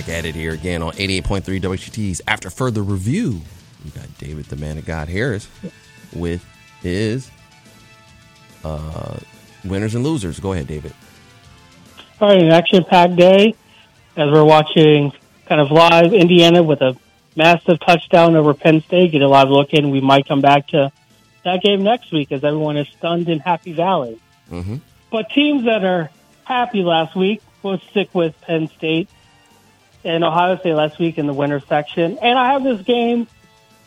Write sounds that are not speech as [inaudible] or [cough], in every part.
Back at it here again on 88.3 WXUT's after further review. We got David the Man of God Harris with his uh, winners and losers. Go ahead, David. All right, an action-packed day as we're watching kind of live Indiana with a massive touchdown over Penn State. Get a live look in. We might come back to that game next week as everyone is stunned in Happy Valley. Mm-hmm. But teams that are happy last week, we'll stick with Penn State and Ohio State last week in the winter section. And I have this game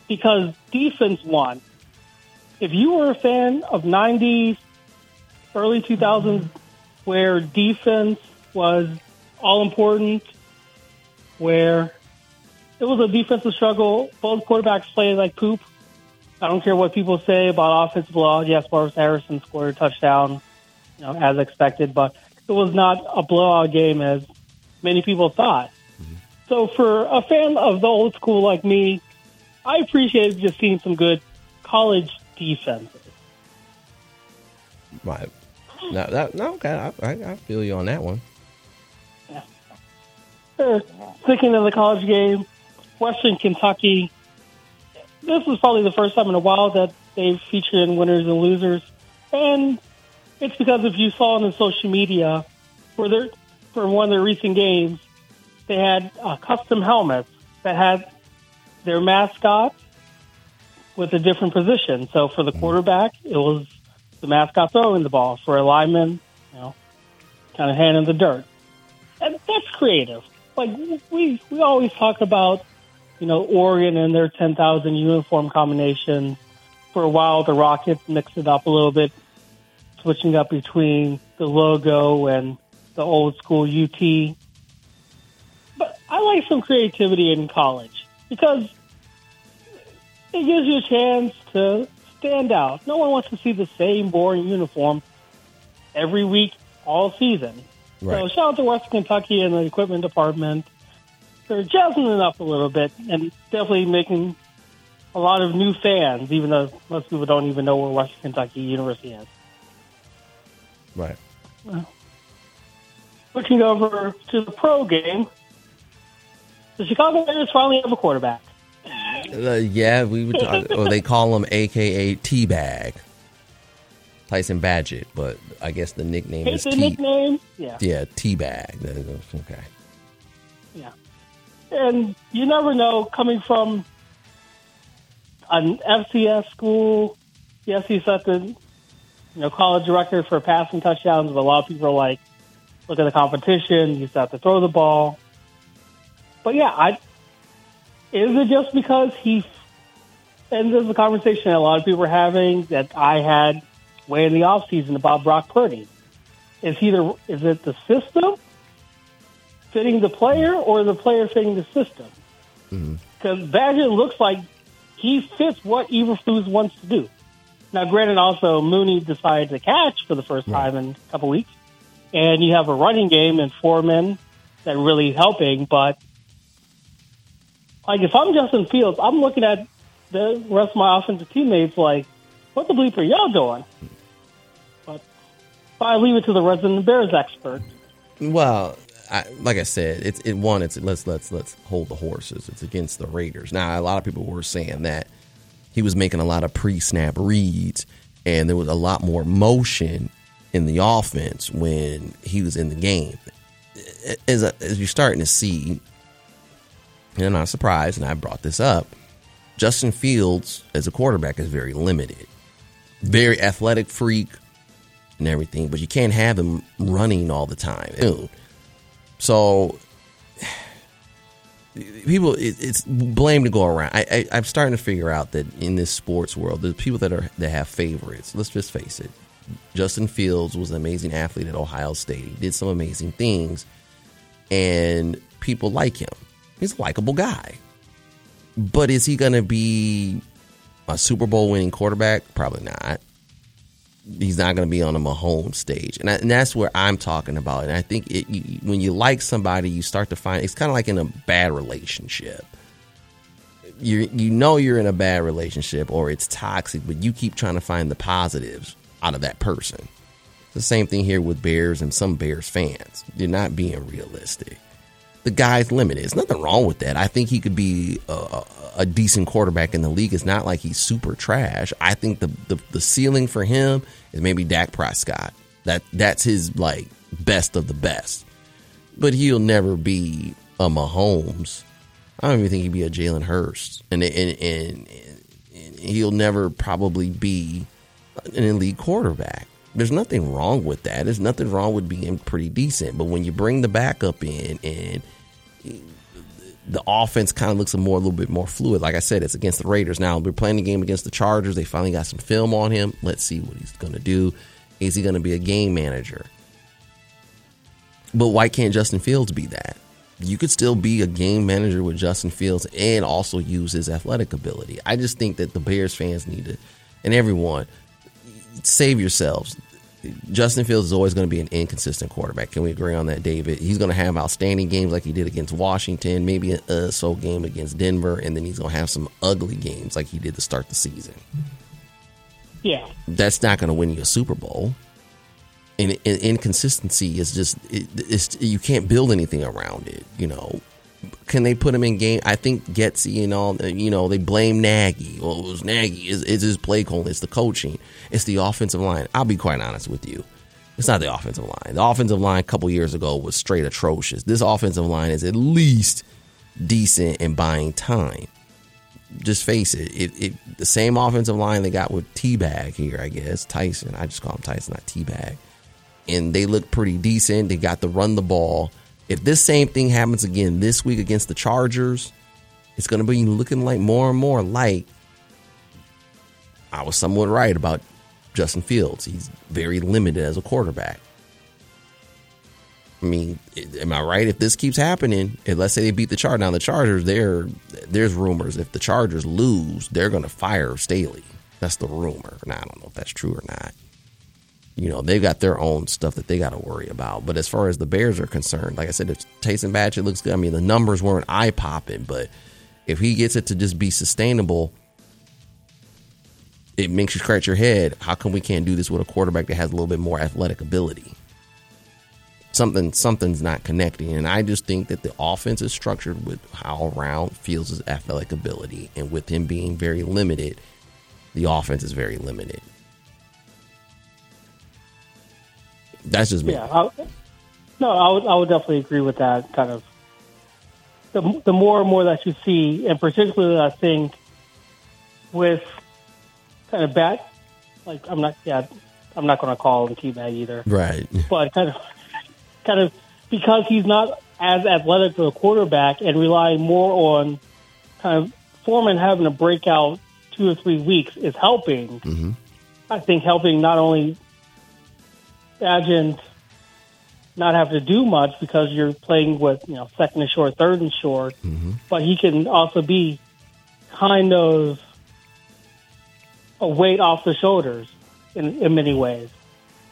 because defense won. If you were a fan of 90s, early 2000s, where defense was all important, where it was a defensive struggle, both quarterbacks played like poop. I don't care what people say about offensive law. Yes, Marvin Harrison scored a touchdown, you know, as expected, but it was not a blowout game as many people thought. So for a fan of the old school like me, I appreciated just seeing some good college defenses. Right. No, that, no, okay. I, I, I feel you on that one. Uh, Sticking to the college game, Western Kentucky. This was probably the first time in a while that they've featured in winners and losers, and it's because if you saw on the social media for their for one of their recent games, they had uh, custom helmets that had their mascot with a different position. So for the quarterback, it was the mascot throwing the ball. For a lineman, you know, kind of hand in the dirt. And that's creative. Like we we always talk about, you know, Oregon and their ten thousand uniform combinations. For a while, the Rockets mixed it up a little bit, switching up between the logo and the old school UT. I like some creativity in college because it gives you a chance to stand out. No one wants to see the same boring uniform every week, all season. So shout out to West Kentucky and the equipment department. They're jazzing it up a little bit and definitely making a lot of new fans, even though most people don't even know where West Kentucky University is. Right. Switching over to the pro game, the Chicago Bears finally have a quarterback. Uh, yeah, we would. Talk, [laughs] or they call him AKA Teabag, Tyson Bagent, but I guess the nickname is the T. nickname? Yeah. Yeah, Teabag. Okay. Yeah. And you never know coming from an FCS school. Yes, he set the you know college record for passing touchdowns, but a lot of people are like, look at the competition. You still have to throw the ball. But yeah, I is it just because he? And this is a conversation that a lot of people are having that I had way in the off season about Brock Purdy. Is he the? Is it the system? fitting the player or the player fitting the system? Mm-hmm. Because Bagent looks like he fits what Eberflus wants to do. Now, granted, also Mooney decided to catch for the first time in a couple weeks, and you have a running game and four men that really helping. But like, if I'm Justin Fields, I'm looking at the rest of my offensive teammates like, what the bleep are y'all doing? But I leave it to the resident Bears expert. Well, I, like I said, it's it one. It's let's let's let's hold the horses. It's against the Raiders. Now, a lot of people were saying that he was making a lot of pre-snap reads, and there was a lot more motion in the offense when he was in the game. As as you're starting to see, and I'm not surprised, and I brought this up. Justin Fields as a quarterback is very limited, very athletic freak and everything, but you can't have him running all the time. So [sighs] people it's blame to go around. I, I'm starting to figure out that in this sports world, there's people that are that have favorites. Let's just face it. Justin Fields was an amazing athlete at Ohio State. He did some amazing things, and people like him. He's a likable guy. But is he going to be a Super Bowl winning quarterback? Probably not. He's not going to be on a Mahomes stage, and, I, and that's where I'm talking about. And I think it, you, when you like somebody, you start to find it's kind of like in a bad relationship. You you know you're in a bad relationship or it's toxic, but you keep trying to find the positives out of that person. The same thing here with Bears and some Bears fans. You're not being realistic the guy's limited. There's nothing wrong with that. I think he could be a, a, decent quarterback in the league. It's not like he's super trash. I think the, the, the ceiling for him is maybe Dak Prescott. That that's his like best of the best. But he'll never be a Mahomes. I don't even think he'd be a Jalen Hurts, and and, and and he'll never probably be an elite quarterback. There's nothing wrong with that. There's nothing wrong with being pretty decent. But when you bring the backup in and the offense kind of looks a more a little bit more fluid. Like I said, it's against the Raiders. Now we're playing the game against the Chargers. They finally got some film on him. Let's see what he's going to do. Is he going to be a game manager? But why can't Justin Fields be that? You could still be a game manager with Justin Fields and also use his athletic ability. I just think that the Bears fans need to, and everyone, save yourselves. Justin Fields is always going to be an inconsistent quarterback. Can we agree on that, David? He's going to have outstanding games like he did against Washington, maybe a so game against Denver, and then he's going to have some ugly games like he did to start the season. Yeah, that's not going to win you a Super Bowl. And, and inconsistency is just it, it's you can't build anything around it. You know, can they put him in game? I think Getsy and all, you know, they blame Nagy. Well, it was Nagy. It's, it's his play calling. It's the coaching. It's the offensive line. I'll be quite honest with you. It's not the offensive line. The offensive line a couple years ago was straight atrocious. This offensive line is at least decent in buying time. Just face it. It, it the same offensive line they got with T-Bag here, I guess. Tyson. I just call him Tyson, not T-Bag. And they look pretty decent. They got to run the ball if this same thing happens again this week against the Chargers, it's going to be looking like more and more like I was somewhat right about Justin Fields. He's very limited as a quarterback. I mean, am I right? If this keeps happening, if let's say they beat the Chargers, now the Chargers, there, there's rumors if the Chargers lose, they're going to fire Staley. That's the rumor. Now I don't know if that's true or not you know, they've got their own stuff that they got to worry about. But as far as the Bears are concerned, like I said, if Tyson Bagent looks good, I mean, the numbers weren't eye popping, but if he gets it to just be sustainable, it makes you scratch your head. How come we can't do this with a quarterback that has a little bit more athletic ability? Something something's not connecting, and I just think that the offense is structured with how around his athletic ability, and with him being very limited, the offense is very limited. That's just me. Yeah, I, no, I would I would definitely agree with that. Kind of the the more and more that you see, and particularly I think with kind of bat, like I'm not yeah I'm not going to call him teabag either, right? But kind of kind of because he's not as athletic as a quarterback and relying more on kind of Foreman having a breakout two or three weeks is helping. Mm-hmm. I think helping not only Bagent not have to do much because you're playing with you know second and short, third and short, mm-hmm. but he can also be kind of a weight off the shoulders in, in many ways.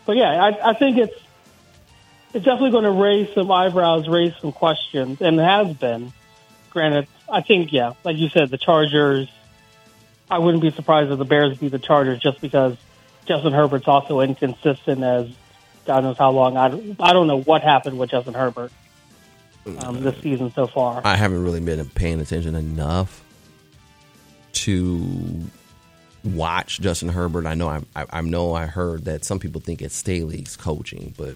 But yeah, I, I think it's it's definitely going to raise some eyebrows, raise some questions, and it has been. Granted, I think yeah, like you said, the Chargers. I wouldn't be surprised if the Bears beat the Chargers just because Justin Herbert's also inconsistent as God knows how long. I, I don't know what happened with Justin Herbert um, this season so far. I haven't really been paying attention enough to watch Justin Herbert. I know I, I, I know I heard that some people think it's Staley's coaching, but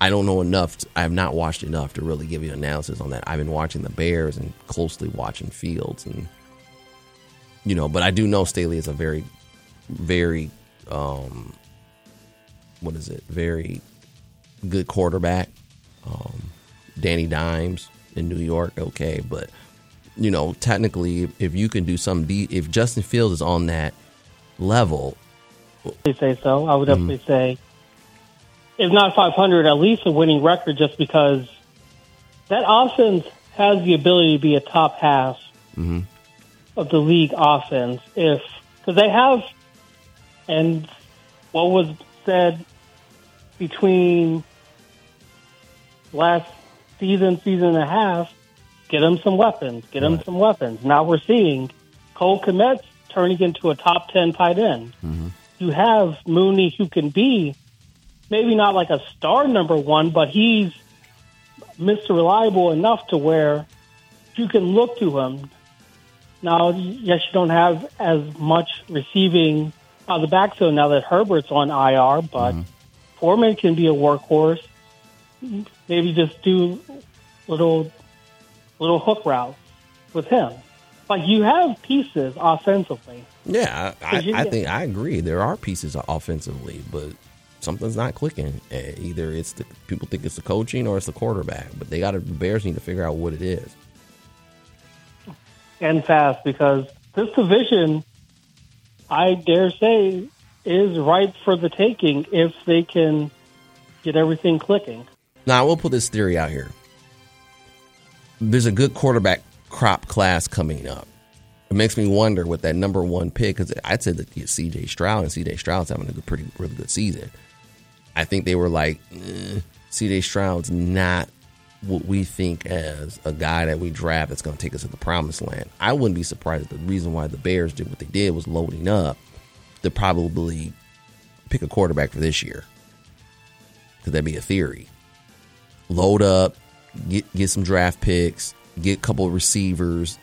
I don't know enough. To, I have not watched enough to really give you analysis on that. I've been watching the Bears and closely watching Fields, and you know, but I do know Staley is a very, very um, what is it? Very good quarterback. Um, Danny Dimes in New York, okay, but you know, technically, if you can do some, de- if Justin Fields is on that level, They say so. I would Mm-hmm. definitely say, if not 500, at least a winning record, just because that offense has the ability to be a top half Mm-hmm. of the league offense. If because they have, and what was said between last season, season and a half, get them some weapons, get them Right. some weapons. Now we're seeing Cole Kmet turning into a top 10 tight end. Mm-hmm. You have Mooney who can be maybe not like a star number one, but he's Mr. Reliable enough to where you can look to him. Now, yes, you don't have as much receiving out of the backfield now that Herbert's on IR, but mm-hmm. Foreman can be a workhorse. Maybe just do little little hook routes with him. Like you have pieces offensively. Yeah, I, I, think I agree. There are pieces offensively, but something's not clicking. Eh, Either it's the people think it's the coaching or it's the quarterback, but they got to the Bears need to figure out what it is. and fast because this division, I dare say, is ripe for the taking if they can get everything clicking. Now, I will put this theory out here. There's a good quarterback crop class coming up. It makes me wonder with that number one pick because I'd say that C.J. Stroud and C.J. Stroud's having a good, pretty, really good season. I think they were like, eh, C.J. Stroud's not what we think as a guy that we draft that's going to take us to the promised land. I wouldn't be surprised if the reason why the Bears did what they did was loading up to probably pick a quarterback for this year. Could that'd be a theory load up, get get some draft picks, get a couple of receivers,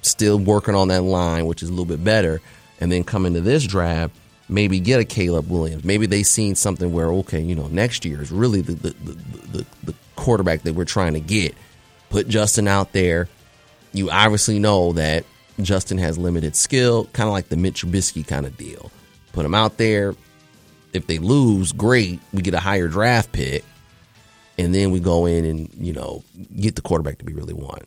still working on that line, which is a little bit better, and then come into this draft, maybe get a Caleb Williams. Maybe they seen something where okay, you know, next year is really the the, the, the, the quarterback that we're trying to get. Put Justin out there. You obviously know that Justin has limited skill, kind of like the Mitch Trubisky kind of deal. Put him out there. If they lose, great. We get a higher draft pick and then we go in and you know get the quarterback to be really one.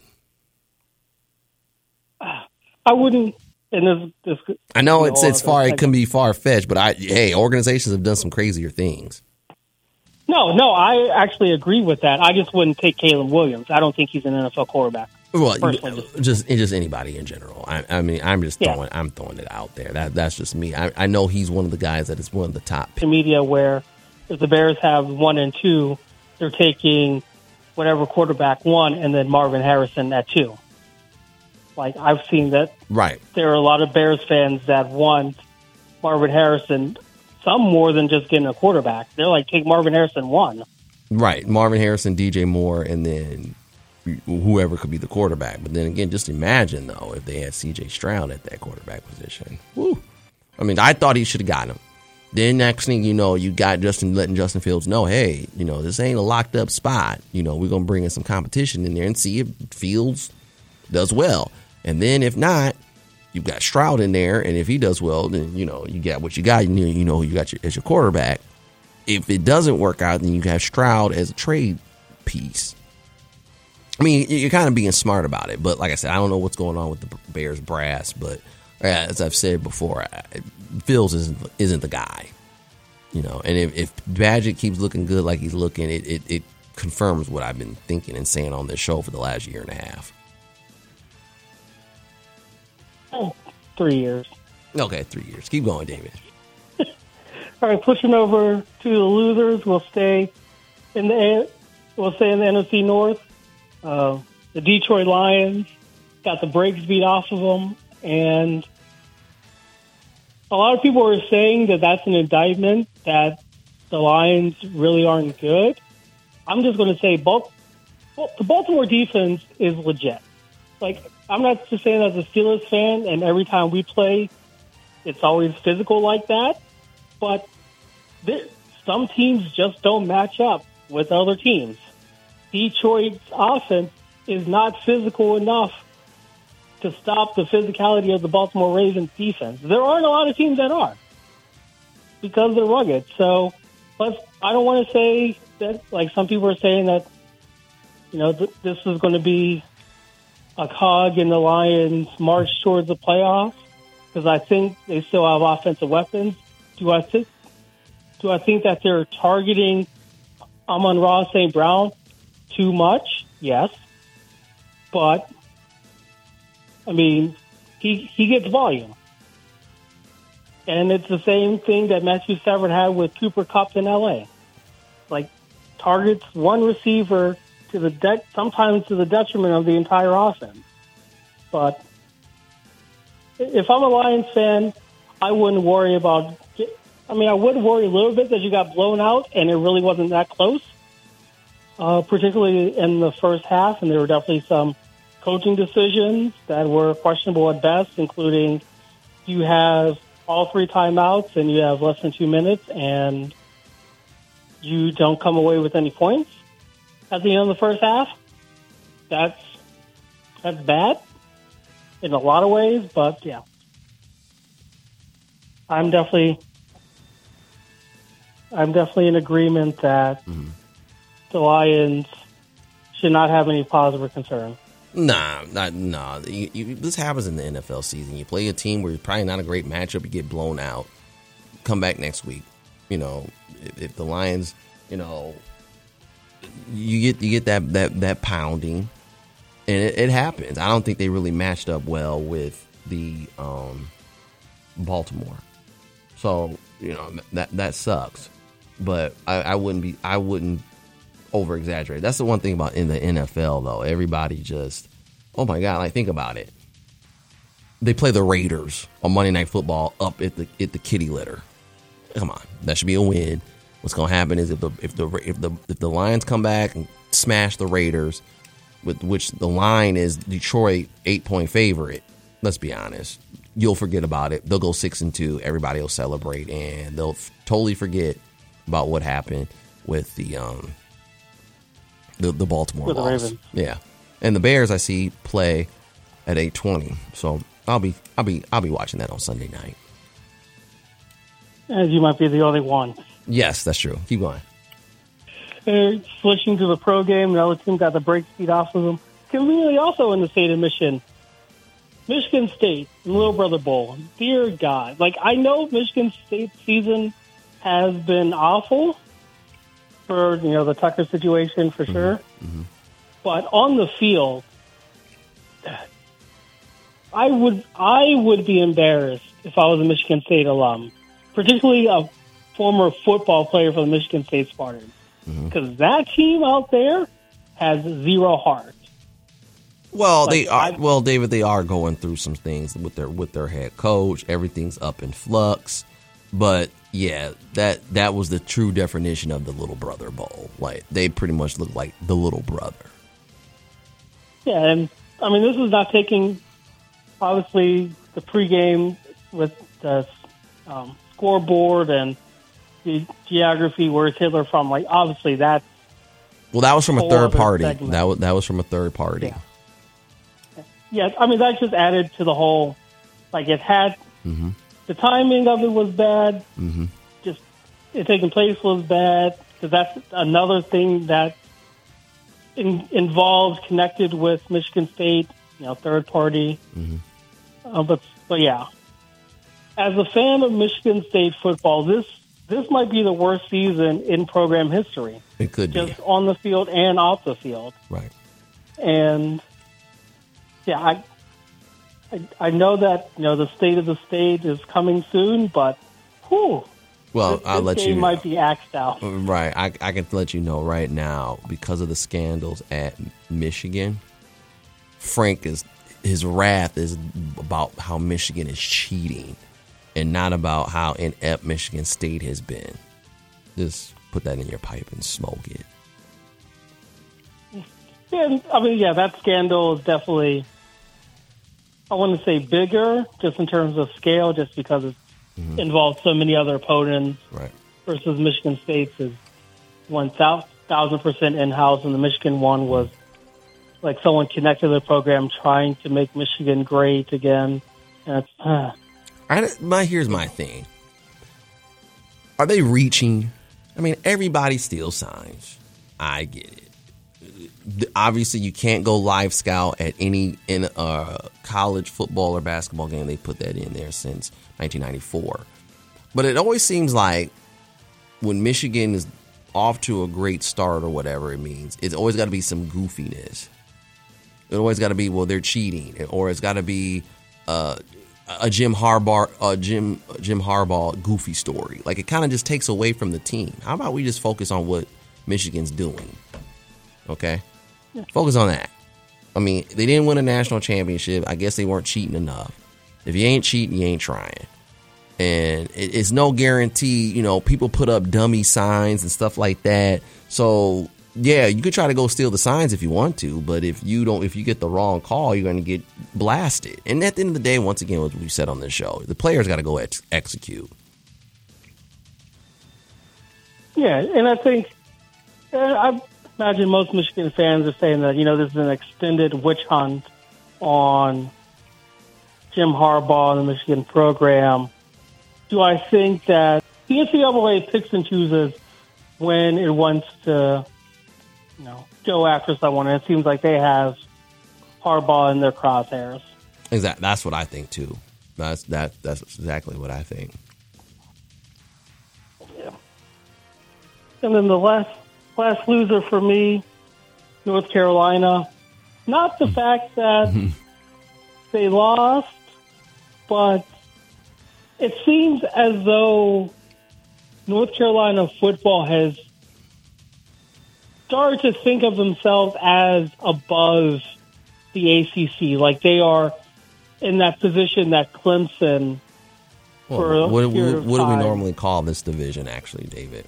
I wouldn't. And this, this I know you it's it's far it can be far fetched, but I hey organizations have done some crazier things. No, no, I actually agree with that. I just wouldn't take Caleb Williams. I don't think he's an NFL quarterback. Well, Personally. just uh, just anybody in general. I, I mean, I'm just Yeah. throwing I'm throwing it out there. That that's just me. I, I know he's one of the guys that is one of the top. To media where if the Bears have one and two, they're taking whatever quarterback one and then Marvin Harrison at two. Like I've seen that Right. there are a lot of Bears fans that want Marvin Harrison, some more than just getting a quarterback. They're like, take Marvin Harrison one. Right. Marvin Harrison, DJ Moore, and then whoever could be the quarterback. But then again, just imagine though if they had CJ Stroud at that quarterback position. Woo. I mean, I thought he should have gotten him. Then next thing you know, you got Justin letting Justin Fields know, hey, you know, this ain't a locked up spot. You know, we're gonna bring in some competition in there and see if Fields does well. And then if not, you've got Stroud in there, and if he does well, then you know you got what you got. You know, you know you got your, as your quarterback. If it doesn't work out, then you have Stroud as a trade piece. I mean, you're kind of being smart about it, but like I said, I don't know what's going on with the Bears brass. But as I've said before, Fields isn't isn't the guy, you know. And if, if Bagent keeps looking good like he's looking, it, it it confirms what I've been thinking and saying on this show for the last year and a half. Oh, three years. Okay, three years. Keep going, David. [laughs] All right, pushing over to the losers. We'll stay in the we'll stay in the NFC North. Uh, the Detroit Lions got the brakes beat off of them, and a lot of people are saying that that's an indictment that the Lions really aren't good. I'm just going to say both. Well, the Baltimore defense is legit. Like I'm not just saying as a Steelers fan, and every time we play, it's always physical like that. But there, some teams just don't match up with other teams. Detroit's offense is not physical enough to stop the physicality of the Baltimore Ravens defense. There aren't a lot of teams that are because they're rugged. So, let's. I don't want to say that like some people are saying that you know th- this is going to be a cog in the Lions' march towards the playoffs because I think they still have offensive weapons. do I do I think that they're targeting Amon-Ra St. Brown too much? Yes, but I mean, he he gets volume, and it's the same thing that Matthew Stafford had with Cooper Kupp in L.A. Like targets one receiver to the de- sometimes to the detriment of the entire offense. But if I'm a Lions fan, I wouldn't worry about. I mean, I would worry a little bit that you got blown out and it really wasn't that close, uh, particularly in the first half. And there were definitely some coaching decisions that were questionable at best, including you have all three timeouts and you have less than two minutes and you don't come away with any points at the end of the first half. That's that's bad in a lot of ways, but yeah. I'm definitely I'm definitely in agreement that the Lions should not have any positive concern. Nah, not nah. You, you, this happens in the NFL season. You play a team where you're probably not a great matchup. You get blown out. Come back next week. You know, if, if the Lions, you know, you get you get that that that pounding, and it, it happens. I don't think they really matched up well with the um, Baltimore. So you know that that sucks. But I, I wouldn't be. I wouldn't over exaggerate. That's the one thing about in the NFL though. Everybody just, oh my god! Like think about it. They play the Raiders on Monday Night Football up at the at the kitty litter. Come on, that should be a win. What's to happen is if the if the if the if the Lions come back and smash the Raiders, with which the line is Detroit eight point favorite. Let's be honest. You'll forget about it. They'll go six and two. Everybody will celebrate, and they'll f- totally forget about what happened with the um the, the Baltimore the loss. Ravens. Yeah, and the Bears I see play at eight twenty. So I'll be I'll be I'll be watching that on Sunday night. As you might be the only one. Yes, that's true. Keep going. Uh, switching to the pro game, another team got the break speed off of them. Conveniently, also in the state of Michigan, Michigan State, Little Brother Bowl. Dear God, like I know Michigan State season has been awful for you know the Tucker situation for mm-hmm. sure, mm-hmm. but on the field, I would I would be embarrassed if I was a Michigan State alum, particularly a former football player for the Michigan State Spartans mm-hmm. because that team out there has zero heart. Well, they are. I- well, David, they are going through some things with their with their head coach. Everything's up in flux, but yeah, that that was the true definition of the little brother bowl. Like they pretty much look like the little brother. Yeah, and I mean this is not taking obviously the pregame with the um, scoreboard and the geography. Where's Hitler from? Like obviously that's Well, that was from a third party. segment. That was that was from a third party. Yeah. yeah. I mean that just added to the whole. Like it had the timing of it was bad. Mm-hmm. Just it taking place was bad because that's another thing that in, involved connected with Michigan State. You know, third party. Uh, but but yeah, as a fan of Michigan State football, this this might be the worst season in program history, It could be just on the field and off the field. right. And yeah, I, I I know that you know the state of the state is coming soon, but whew, Well, this, I'll this let game you might be axed out. [laughs] Right. I, I can let you know right now because of the scandals at Michigan. Frank is his wrath is about how Michigan is cheating and not about how inept Michigan State has been. Just put that in your pipe and smoke it. Yeah, I mean, yeah, that scandal is definitely. I want to say bigger, just in terms of scale, just because it involves so many other opponents. Right. versus Michigan State's is one thousand percent in house, and the Michigan one was like someone connected to the program trying to make Michigan great again. And it's, uh, I, my here's my thing. Are they reaching? I mean, everybody steals signs. I get it. Obviously, you can't go live scout at any in a college football or basketball game. They put that in there since 1994. But it always seems like when Michigan is off to a great start or whatever it means, it's always got to be some goofiness. It always got to be well they're cheating, or it's got to be uh, a Jim Harbaugh, a Jim Jim Harbaugh goofy story. Like it kind of just takes away from the team. How about we just focus on what Michigan's doing? Okay, focus on that. I mean, they didn't win a national championship. I guess they weren't cheating enough. If you ain't cheating, you ain't trying. And it, it's no guarantee, you know, people put up dummy signs and stuff like that. So, yeah, you could try to go steal the signs if you want to, but if you don't, if you get the wrong call, you're going to get blasted. And at the end of the day, once again, what we said on this show, the players got to go ex- execute. Yeah, and I think uh, I imagine most Michigan fans are saying that you know this is an extended witch hunt on Jim Harbaugh and the Michigan program. Do I think that the NCAA picks and chooses when it wants to, you know, go after someone? And it seems like they have Harbaugh in their crosshairs. Exactly. That's what I think too. That's that. That's exactly what I think. Yeah. And then the last last loser for me, North Carolina. Not the fact that [laughs] they lost, but it seems as though North Carolina football has started to think of themselves as above the ACC, like they are in that position that Clemson. Well, what, what, what do we normally call this division, actually, David?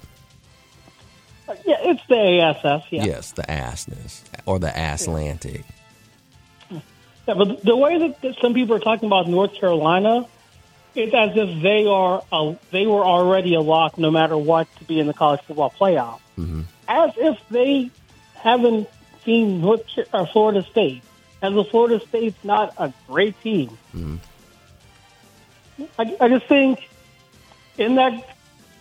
Yeah, it's the ASS. Yeah. Yes, the assness or the Aslantic. Yeah, but the way that, that some people are talking about North Carolina, it's as if they are a, they were already a lock, no matter what, to be in the college football playoff. Mm-hmm. As if they haven't seen North or uh, Florida State, as if Florida State's not a great team. Mm-hmm. I, I just think in that,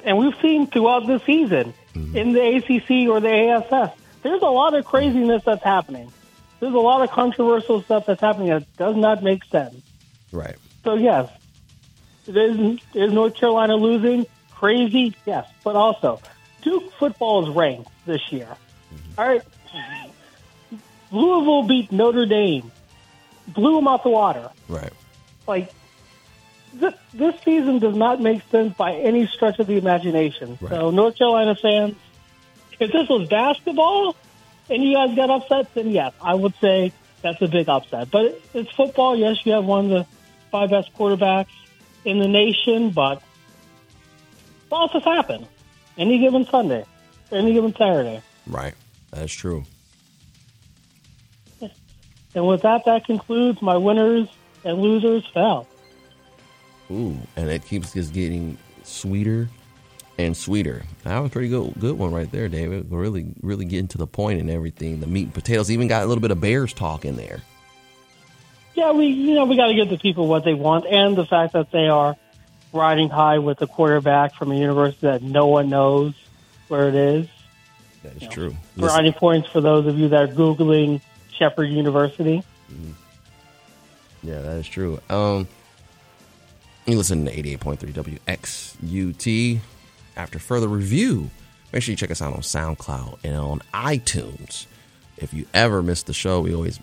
and we've seen throughout the season mm-hmm. in the ACC or the ASS, there's a lot of craziness that's happening. There's a lot of controversial stuff that's happening that does not make sense. Right. So yes, is is North Carolina losing? Crazy, yes, but also Duke football is ranked this year. Mm-hmm. All right, Louisville beat Notre Dame, blew them out the water. Right. Like this, this season does not make sense by any stretch of the imagination. So North Carolina fans, if this was basketball and you guys got upset, then yes, I would say that's a big upset. But it's football. Yes, you have one of the five best quarterbacks in the nation, but losses happen any given Sunday, any given Saturday. Right. That's true. And with that, that concludes my winners and losers fell. Ooh, and it keeps just getting sweeter and sweeter. That was a pretty good, good one right there, David. Really, really getting to the point and everything. The meat and potatoes even got a little bit of Bears talk in there. Yeah, we you know we got to give the people what they want, and the fact that they are riding high with a quarterback from a university that no one knows where it is. That is true. Brownie points for those of you that are googling Shepherd University. Yeah, that is true. Um, you listen to 88.3 WXUT. After further review, make sure you check us out on SoundCloud and on iTunes. If you ever miss the show, we always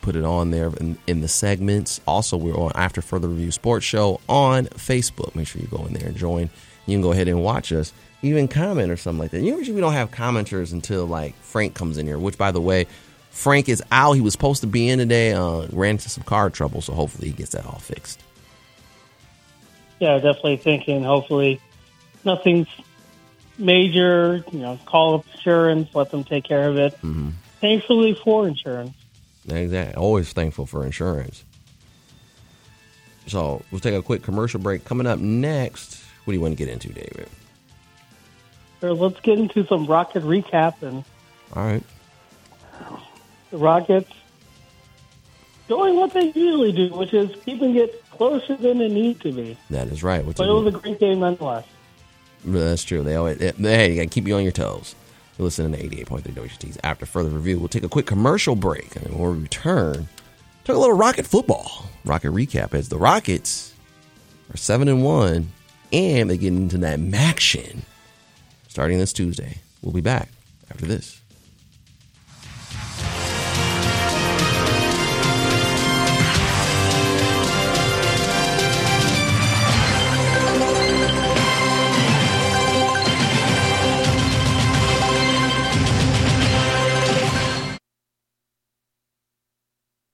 put it on there in, in the segments. Also, we're on After Further Review Sports Show on Facebook. Make sure you go in there and join. You can go ahead and watch us, even comment or something like that. Usually, we don't have commenters until like Frank comes in here. Which, by the way, Frank is out. He was supposed to be in today. Uh, ran into some car trouble, so hopefully he gets that all fixed. Yeah, definitely thinking. Hopefully, nothing's major. You know, call up insurance, let them take care of it. Mm-hmm. Thankfully, for insurance. Exactly. Always thankful for insurance. So we'll take a quick commercial break. Coming up next, what do you want to get into, David? So let's get into some Rocket recap and All right. the Rockets doing what they usually do, which is keeping it closer than it need to be. That is right. But it was a great game nonetheless. That's true. They always, they, hey, you got to keep you on your toes. You're listening to 88.3 WTs. After further review, we'll take a quick commercial break. And then when we return, talk a little Rocket football. Rocket recap as the Rockets are 7 and 1 and they get into that action starting this Tuesday. We'll be back after this.